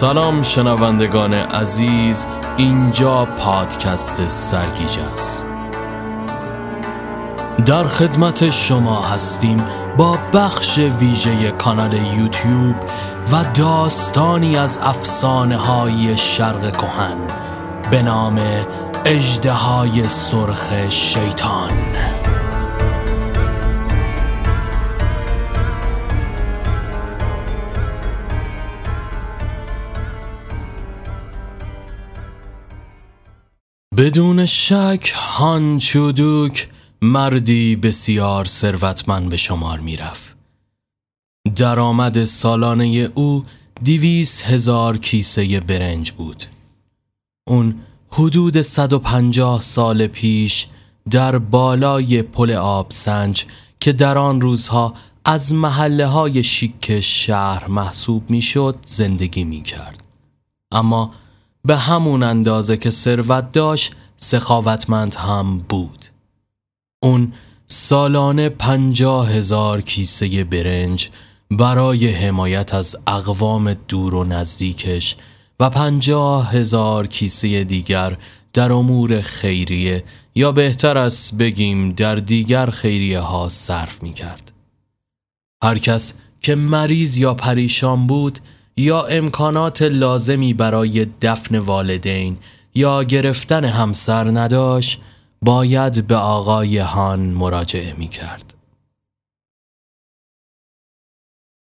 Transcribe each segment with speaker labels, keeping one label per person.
Speaker 1: سلام شنوندگان عزیز اینجا پادکست سرگیج است. در خدمت شما هستیم با بخش ویژه کانال یوتیوب و داستانی از افسانه های شرق کهن به نام اجده های سرخ شیطان. بدون شک هان چودوک مردی بسیار ثروتمند به شمار می‌رفت. درآمد سالانه او دیویس هزار کیسه برنج بود. اون حدود 150 سال پیش در بالای پل آب سنج که در آن روزها از محله های شیک شهر محسوب می‌شد زندگی می کرد. اما به همون اندازه که ثروت داشت سخاوتمند هم بود اون سالانه پنجاه هزار کیسه برنج برای حمایت از اقوام دور و نزدیکش و پنجاه هزار کیسه دیگر در امور خیریه یا بهتر است بگیم در دیگر خیریه ها صرف می کرد. هر کس که مریض یا پریشان بود یا امکانات لازمی برای دفن والدین یا گرفتن همسر نداشت باید به آقای هان مراجعه می کرد.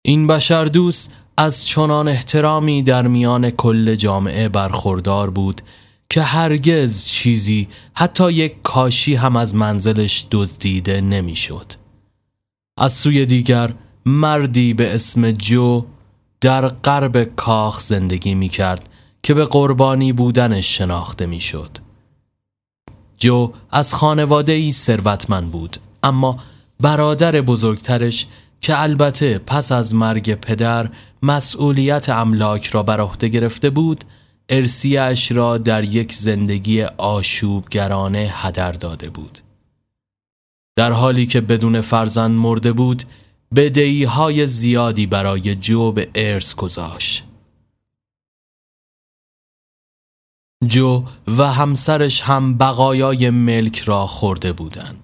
Speaker 1: این بشر دوست از چنان احترامی در میان کل جامعه برخوردار بود که هرگز چیزی حتی یک کاشی هم از منزلش دزدیده نمی‌شد. از سوی دیگر مردی به اسم جو در غرب کاخ زندگی می کرد که به قربانی بودنش شناخته می شد. جو از خانواده ای ثروتمند بود اما برادر بزرگترش که البته پس از مرگ پدر مسئولیت املاک را بر عهده گرفته بود ارسیش را در یک زندگی آشوبگرانه هدر داده بود در حالی که بدون فرزند مرده بود بدهی های زیادی برای جو به ارث گذاشت. جو و همسرش هم بقایای ملک را خورده بودند.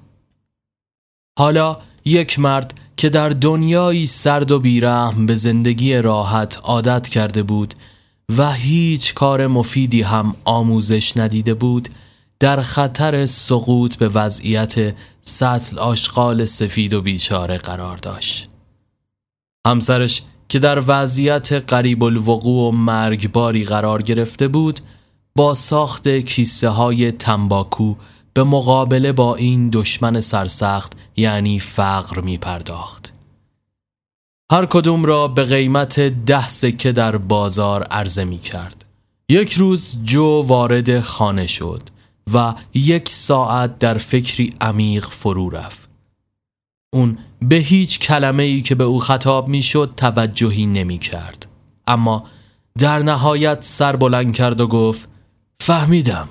Speaker 1: حالا یک مرد که در دنیایی سرد و بیرحم به زندگی راحت عادت کرده بود و هیچ کار مفیدی هم آموزش ندیده بود در خطر سقوط به وضعیت سطل آشغال سفید و بیچاره قرار داشت همسرش که در وضعیت قریب الوقوع و مرگباری قرار گرفته بود با ساخت کیسه های تنباکو به مقابله با این دشمن سرسخت یعنی فقر می پرداخت. هر کدوم را به قیمت ده سکه در بازار عرضه می کرد. یک روز جو وارد خانه شد و یک ساعت در فکری عمیق فرو رفت. اون به هیچ کلمه ای که به او خطاب می شد توجهی نمی کرد. اما در نهایت سر بلند کرد و گفت فهمیدم.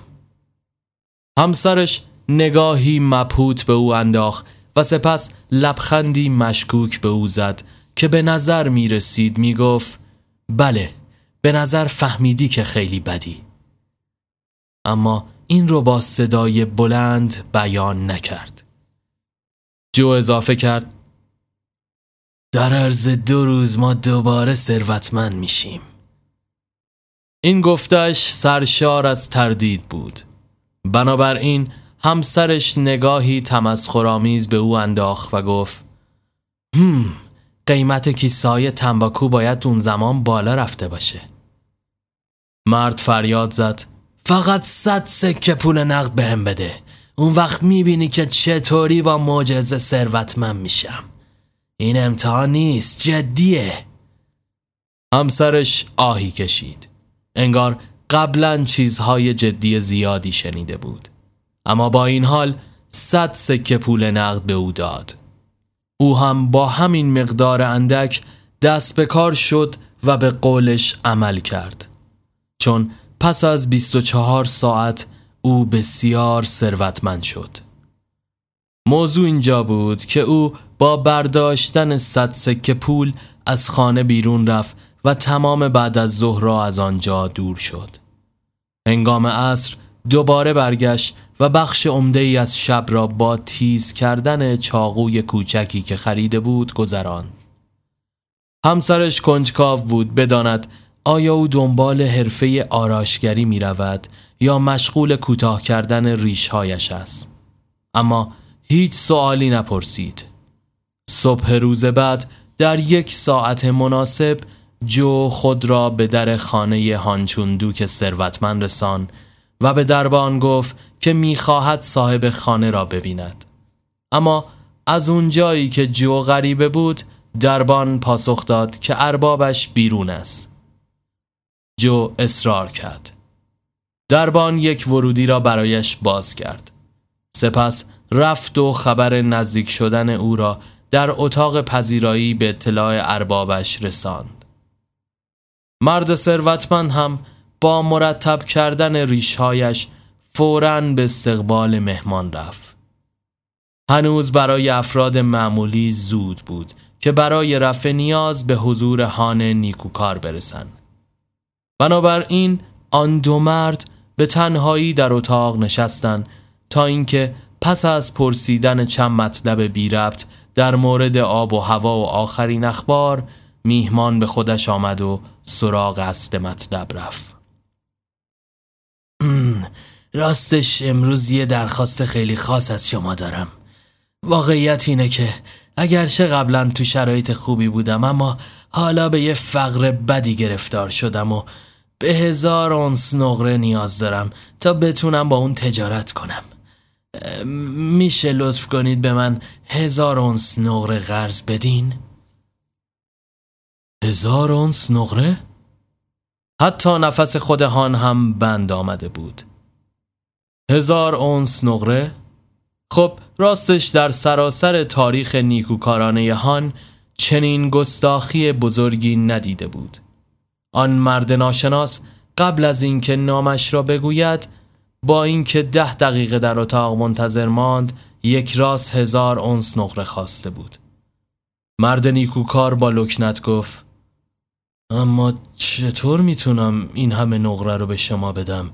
Speaker 1: همسرش نگاهی مپوت به او انداخت و سپس لبخندی مشکوک به او زد که به نظر می رسید می گفت بله به نظر فهمیدی که خیلی بدی اما این رو با صدای بلند بیان نکرد. جو اضافه کرد در عرض دو روز ما دوباره ثروتمند میشیم. این گفتش سرشار از تردید بود. بنابراین همسرش نگاهی تمسخرآمیز به او انداخت و گفت هم قیمت کیسای تنباکو باید اون زمان بالا رفته باشه. مرد فریاد زد فقط صد سکه پول نقد بهم بده. اون وقت می‌بینی که چطوری با معجزه ثروتمند میشم. این امتحان نیست جدیه. همسرش آهی کشید. انگار قبلا چیزهای جدی زیادی شنیده بود. اما با این حال صد سکه پول نقد به او داد. او هم با همین مقدار اندک دست به کار شد و به قولش عمل کرد. چون پس از 24 ساعت او بسیار ثروتمند شد موضوع اینجا بود که او با برداشتن صد سکه پول از خانه بیرون رفت و تمام بعد از ظهر را از آنجا دور شد. هنگام عصر دوباره برگشت و بخش عمده ای از شب را با تیز کردن چاقوی کوچکی که خریده بود گذراند. همسرش کنجکاو بود بداند آیا او دنبال حرفه آراشگری می رود یا مشغول کوتاه کردن ریشهایش است؟ اما هیچ سوالی نپرسید. صبح روز بعد در یک ساعت مناسب جو خود را به در خانه هانچوندوک ثروتمند رسان و به دربان گفت که می‌خواهد صاحب خانه را ببیند. اما از اون جایی که جو غریبه بود دربان پاسخ داد که اربابش بیرون است. جو اصرار کرد. دربان یک ورودی را برایش باز کرد. سپس رفت و خبر نزدیک شدن او را در اتاق پذیرایی به اطلاع اربابش رساند. مرد ثروتمند هم با مرتب کردن ریشهایش فوراً به استقبال مهمان رفت. هنوز برای افراد معمولی زود بود که برای رفع نیاز به حضور هان نیکوکار برسند. بنابراین آن دو مرد به تنهایی در اتاق نشستند تا اینکه پس از پرسیدن چند مطلب بی ربط در مورد آب و هوا و آخرین اخبار میهمان به خودش آمد و سراغ اصل مطلب رفت. راستش امروز یه درخواست خیلی خاص از شما دارم. واقعیت اینه که اگرچه قبلا تو شرایط خوبی بودم اما حالا به یه فقر بدی گرفتار شدم و به هزار اونس نقره نیاز دارم تا بتونم با اون تجارت کنم میشه لطف کنید به من هزار اونس نقره قرض بدین؟ هزار اونس نقره؟ حتی نفس خود هان هم بند آمده بود هزار اونس نقره؟ خب راستش در سراسر تاریخ نیکوکارانه هان چنین گستاخی بزرگی ندیده بود آن مرد ناشناس قبل از اینکه نامش را بگوید با اینکه ده دقیقه در اتاق منتظر ماند یک راست هزار اونس نقره خواسته بود. مرد نیکوکار با لکنت گفت اما چطور می‌تونم این همه نقره رو به شما بدم؟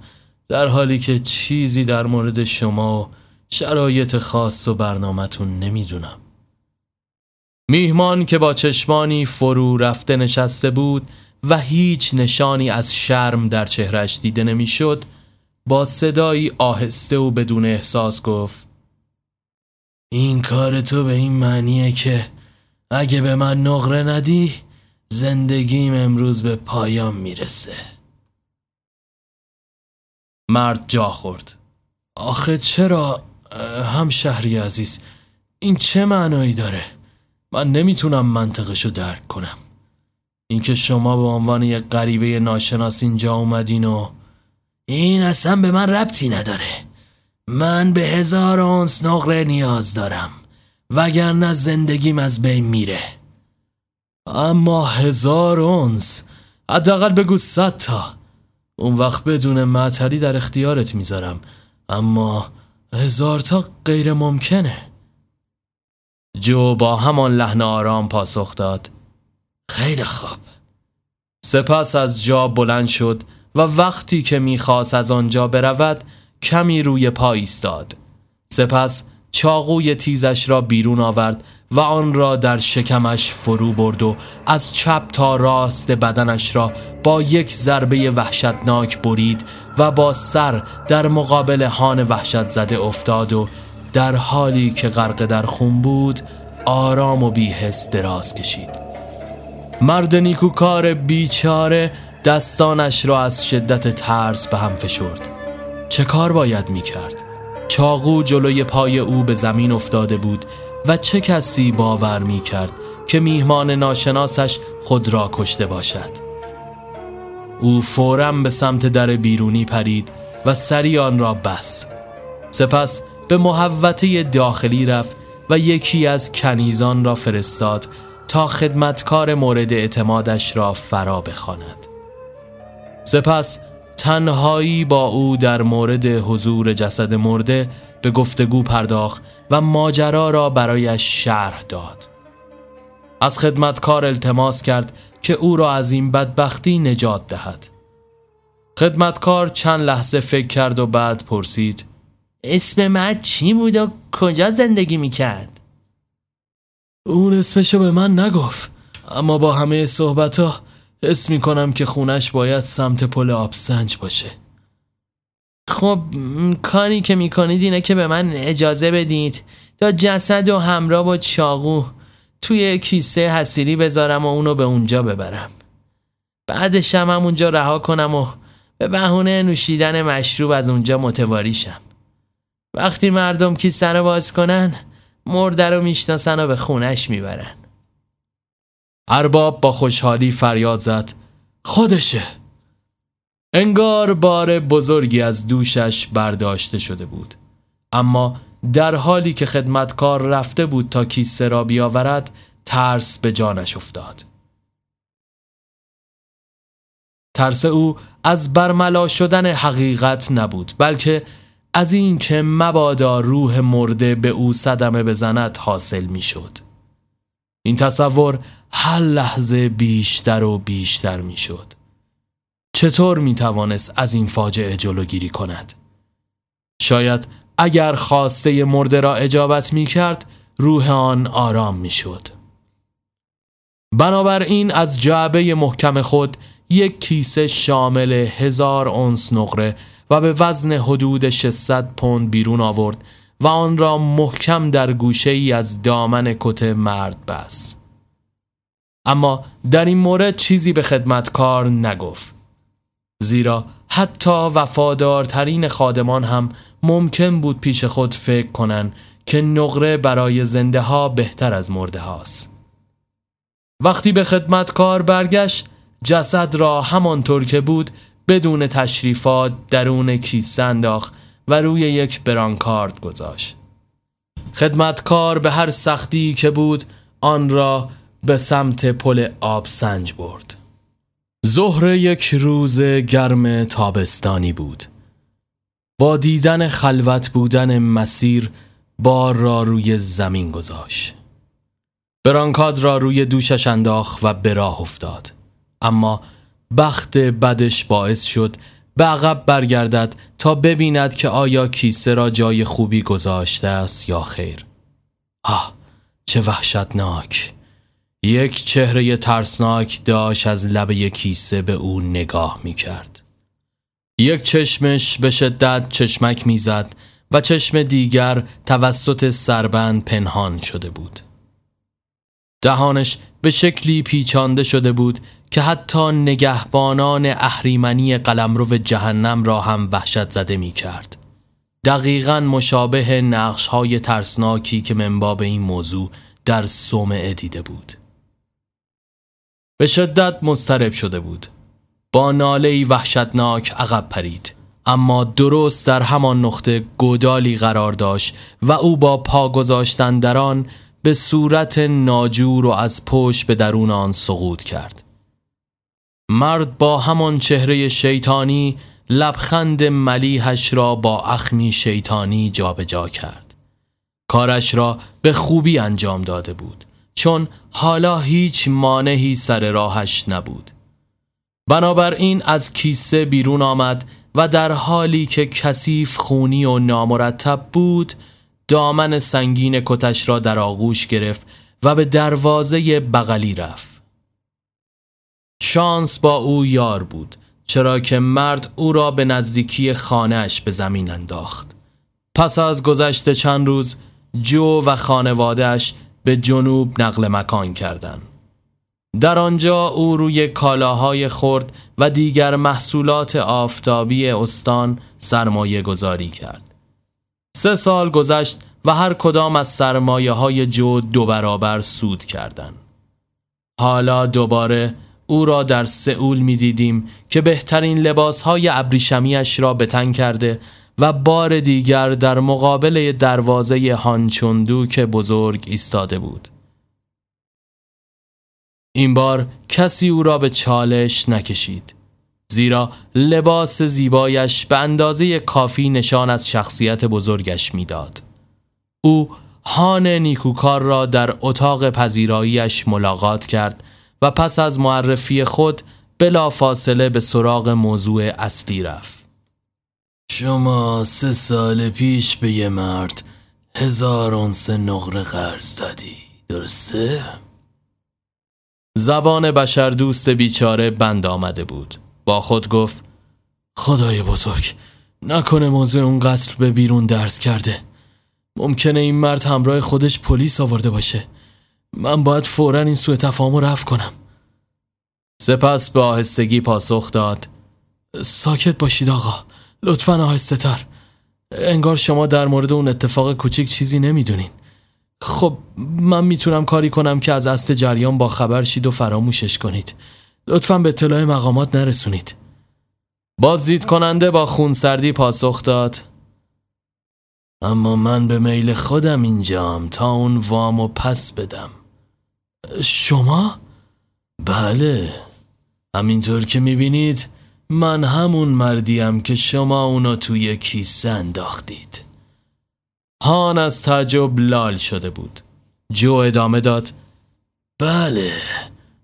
Speaker 1: در حالی که چیزی در مورد شما و شرایط خاص و برنامهتون نمی‌دونم. میهمان که با چشمانی فرو رفته نشسته بود و هیچ نشانی از شرم در چهرش دیده نمی‌شد با صدایی آهسته و بدون احساس گفت این کار تو به این معنیه که اگه به من نقره ندی زندگیم امروز به پایان می‌رسه. مرد جا خورد. آخه چرا؟ هم شهری عزیز این چه معنایی داره؟ من نمی‌تونم منطقشو درک کنم. اینکه شما به عنوان یک غریبه ناشناس اینجا اومدین و این اصلا به من ربطی نداره. من به هزار اونس نقره نیاز دارم وگرنه زندگیم از بین میره. اما هزار اونس حداقل بگو صد تا. اون وقت بدون معطلی در اختیارت می‌ذارم اما هزار تا غیر ممکنه جو با همان لحن آرام پاسخ داد. خیلی خوب. سپس از جا بلند شد و وقتی که می‌خواست از آنجا برود کمی روی پا ایستاد. سپس چاقوی تیزش را بیرون آورد و آن را در شکمش فرو برد و از چپ تا راست بدنش را با یک ضربه وحشتناک برید و با سر در مقابل هان وحشت زده افتاد و در حالی که غرق در خون بود آرام و بیهست دراز کشید. مرد نیکوکار بیچاره دستانش را از شدت ترس به هم فشرد. چه کار باید می کرد؟ چاقو جلوی پای او به زمین افتاده بود و چه کسی باور می کرد که میهمان ناشناسش خود را کشته باشد؟ او فورا به سمت در بیرونی پرید و سری آن را بس سپس به محوطه داخلی رفت و یکی از کنیزان را فرستاد تا خدمتکار مورد اعتمادش را فرا بخواند. سپس تنهایی با او در مورد حضور جسد مرده به گفتگو پرداخت و ماجرا را برایش شرح داد از خدمتکار التماس کرد که او را از این بدبختی نجات دهد خدمتکار چند لحظه فکر کرد و بعد پرسید اسم مرد چی بود و کجا زندگی می‌کرد؟ اون اسمشو به من نگفت. اما با همه صحبت ها اسم می‌کنم که خونش باید سمت پل آبسنج باشه. خب کاری که می‌کنید اینه که به من اجازه بدید تا جسد و همراه با چاقو توی کیسه حسیری بذارم و اونو به اونجا ببرم. بعدش هم اونجا رها کنم و به بهونه نوشیدن مشروب از اونجا متواری شم. وقتی مردم کیسه رو باز کنن مرده رو می‌شناسن و به خونش می‌برن. ارباب با خوشحالی فریاد زد. خودشه. انگار بار بزرگی از دوشش برداشته شده بود. اما در حالی که خدمتکار رفته بود تا کیسه را بیاورد ترس به جانش افتاد. ترس او از برملا شدن حقیقت نبود بلکه از اینکه مبادا روح مرده به او صدمه بزند حاصل می‌شد. این تصور هر لحظه بیشتر و بیشتر می‌شد. چطور می توانست از این فاجعه جلوگیری کند؟ شاید اگر خواسته مرده را اجابت می کرد روح آن آرام می شد. بنابراین از جعبه محکم خود یک کیسه شامل هزار اونس نقره و به وزن حدود 600 پوند بیرون آورد و آن را محکم در گوشه ای از دامن کت مرد بس. اما در این مورد چیزی به خدمتکار نگفت. زیرا حتی وفادارترین خادمان هم ممکن بود پیش خود فکر کنند که نقره برای زنده ها بهتر از مرده هاست. وقتی به خدمتکار برگشت جسد را همانطور که بود بدون تشریفات درون کیسه انداخت و روی یک برانکارد گذاشت. خدمتکار به هر سختی که بود آن را به سمت پل آب سنج برد. ظهر یک روز گرم تابستانی بود. با دیدن خلوت بودن مسیر بار را روی زمین گذاشت. برانکاد را روی دوشش انداخت و به راه افتاد. اما بخت بدش باعث شد به عقب برگردد تا ببیند که آیا کیسه را جای خوبی گذاشته است یا خیر. آه چه وحشتناک. یک چهره ترسناک داشت از لبه کیسه به او نگاه می کرد یک چشمش به شدت چشمک می‌زد و چشم دیگر توسط سربند پنهان شده بود. دهانش به شکلی پیچانده شده بود که حتی نگهبانان اهریمنی قلمرو جهنم را هم وحشت زده می کرد. دقیقا مشابه نقش های ترسناکی که منباب این موضوع در سومعه دیده بود. به شدت مضطرب شده بود. با ناله وحشتناک عقب پرید. اما درست در همان نقطه گودالی قرار داشت و او با پا گذاشتن در آن به صورت ناجور و از پشت به درون آن سقوط کرد. مرد با همان چهره شیطانی لبخند ملیحش را با اخمی شیطانی جابجا جا کرد. کارش را به خوبی انجام داده بود چون حالا هیچ مانعی سر راهش نبود. بنابراین از کیسه بیرون آمد و در حالی که کثیف خونی و نامرتب بود دامن سنگین کتش را در آغوش گرفت و به دروازه بغلی رفت. شانس با او یار بود چرا که مرد او را به نزدیکی خانهش به زمین انداخت. پس از گذشت چند روز جو و خانوادهش به جنوب نقل مکان کردند. در آنجا او روی کالاهای خرد و دیگر محصولات آفتابی استان سرمایه گذاری کرد. سه سال گذشت و هر کدام از سرمایه های جو دو برابر سود کردند. حالا دوباره او را در سئول می دیدیم که بهترین لباس های ابریشمیش را بتن کرده و بار دیگر در مقابل دروازه هانچوندوک بزرگ ایستاده بود. این بار کسی او را به چالش نکشید. زیرا لباس زیبایش به اندازه کافی نشان از شخصیت بزرگش می‌داد. او هان نیکوکار را در اتاق پذیراییش ملاقات کرد و پس از معرفی خود بلا فاصله به سراغ موضوع اصلی رفت. شما سه سال پیش به یه مرد هزار اونس نقره قرض دادی درسته؟ زبان بشر دوست بیچاره بند آمده بود با خود گفت خدای بزرگ نکنه موضوع اون قتل به بیرون درس کرده. ممکنه این مرد همراه خودش پلیس آورده باشه. من باید فورا این سوء تفاهم رو رفت کنم. سپس به آهستگی پاسخ داد ساکت باشید آقا لطفا آهسته تر. انگار شما در مورد اون اتفاق کوچیک چیزی نمی‌دونین. خب من می‌تونم کاری کنم که از اصل جریان با خبر شید و فراموشش کنید. لطفا به اطلاع مقامات نرسونید. بازدید کننده با خونسردی پاسخ داد. اما من به میل خودم اینجام تا اون وامو پس بدم. شما؟ بله. همینطور که می‌بینید من همون مردیم که شما اونو توی کیسه انداختید. هان از تعجب لال شده بود. جو ادامه داد. بله.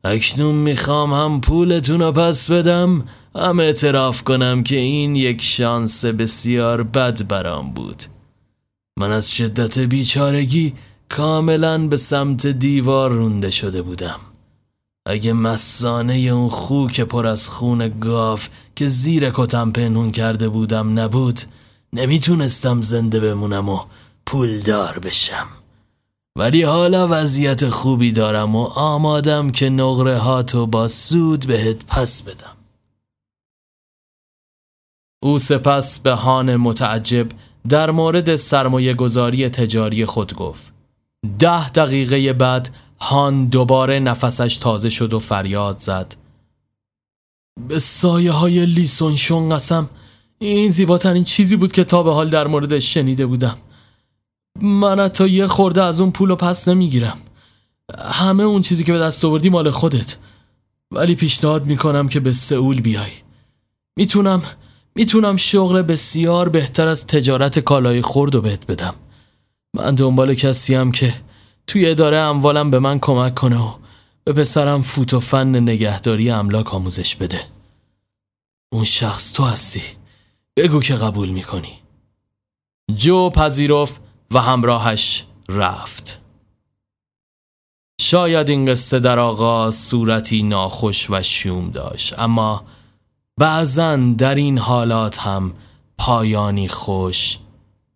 Speaker 1: اکنون می‌خوام هم پولتون رو پس بدم هم اعتراف کنم که این یک شانس بسیار بد برام بود. من از شدت بیچارگی کاملا به سمت دیوار رونده شده بودم. اگه مسانه اون خوک پر از خون گاف که زیر کتم پنهون کرده بودم نبود نمی‌تونستم زنده بمونم و پولدار بشم. ولی حالا وضعیت خوبی دارم و آمادم که نقره هاتو با سود بهت پس بدم. او سپس به هان متعجب در مورد سرمایه گذاری تجاری خود گفت. ده دقیقه بعد هان دوباره نفسش تازه شد و فریاد زد. به سایه های لیسون قسم این زیباترین چیزی بود که تا به حال در موردش شنیده بودم. من تا یه خورده از اون پول رو پس نمی‌گیرم. همه اون چیزی که به دست آوردی مال خودت. ولی پیشنهاد می‌کنم که به سئول بیای. می‌تونم می‌تونم شغل بسیار بهتر از تجارت کالای خورد و بهت بدم. من دنبال کسی هم که توی اداره اموالم به من کمک کنه و به پسرم فوت و فن نگهداری املاک آموزش بده. اون شخص تو هستی. بگو که قبول می‌کنی. جو پذیرفت. و همراهش رفت. شاید این قصه در آغاز صورتی ناخوش و شوم داشت اما بعضا در این حالات هم پایانی خوش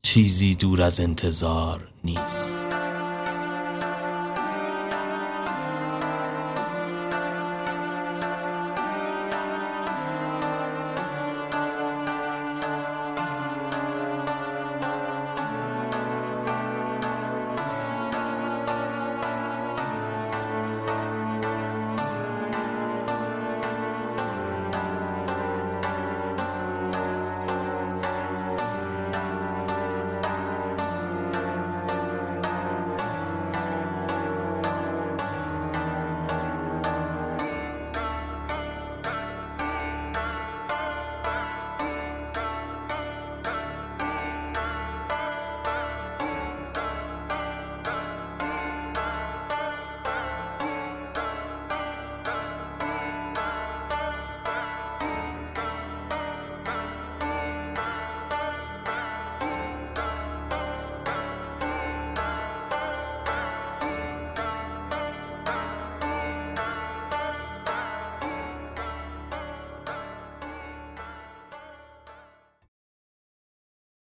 Speaker 1: چیزی دور از انتظار نیست.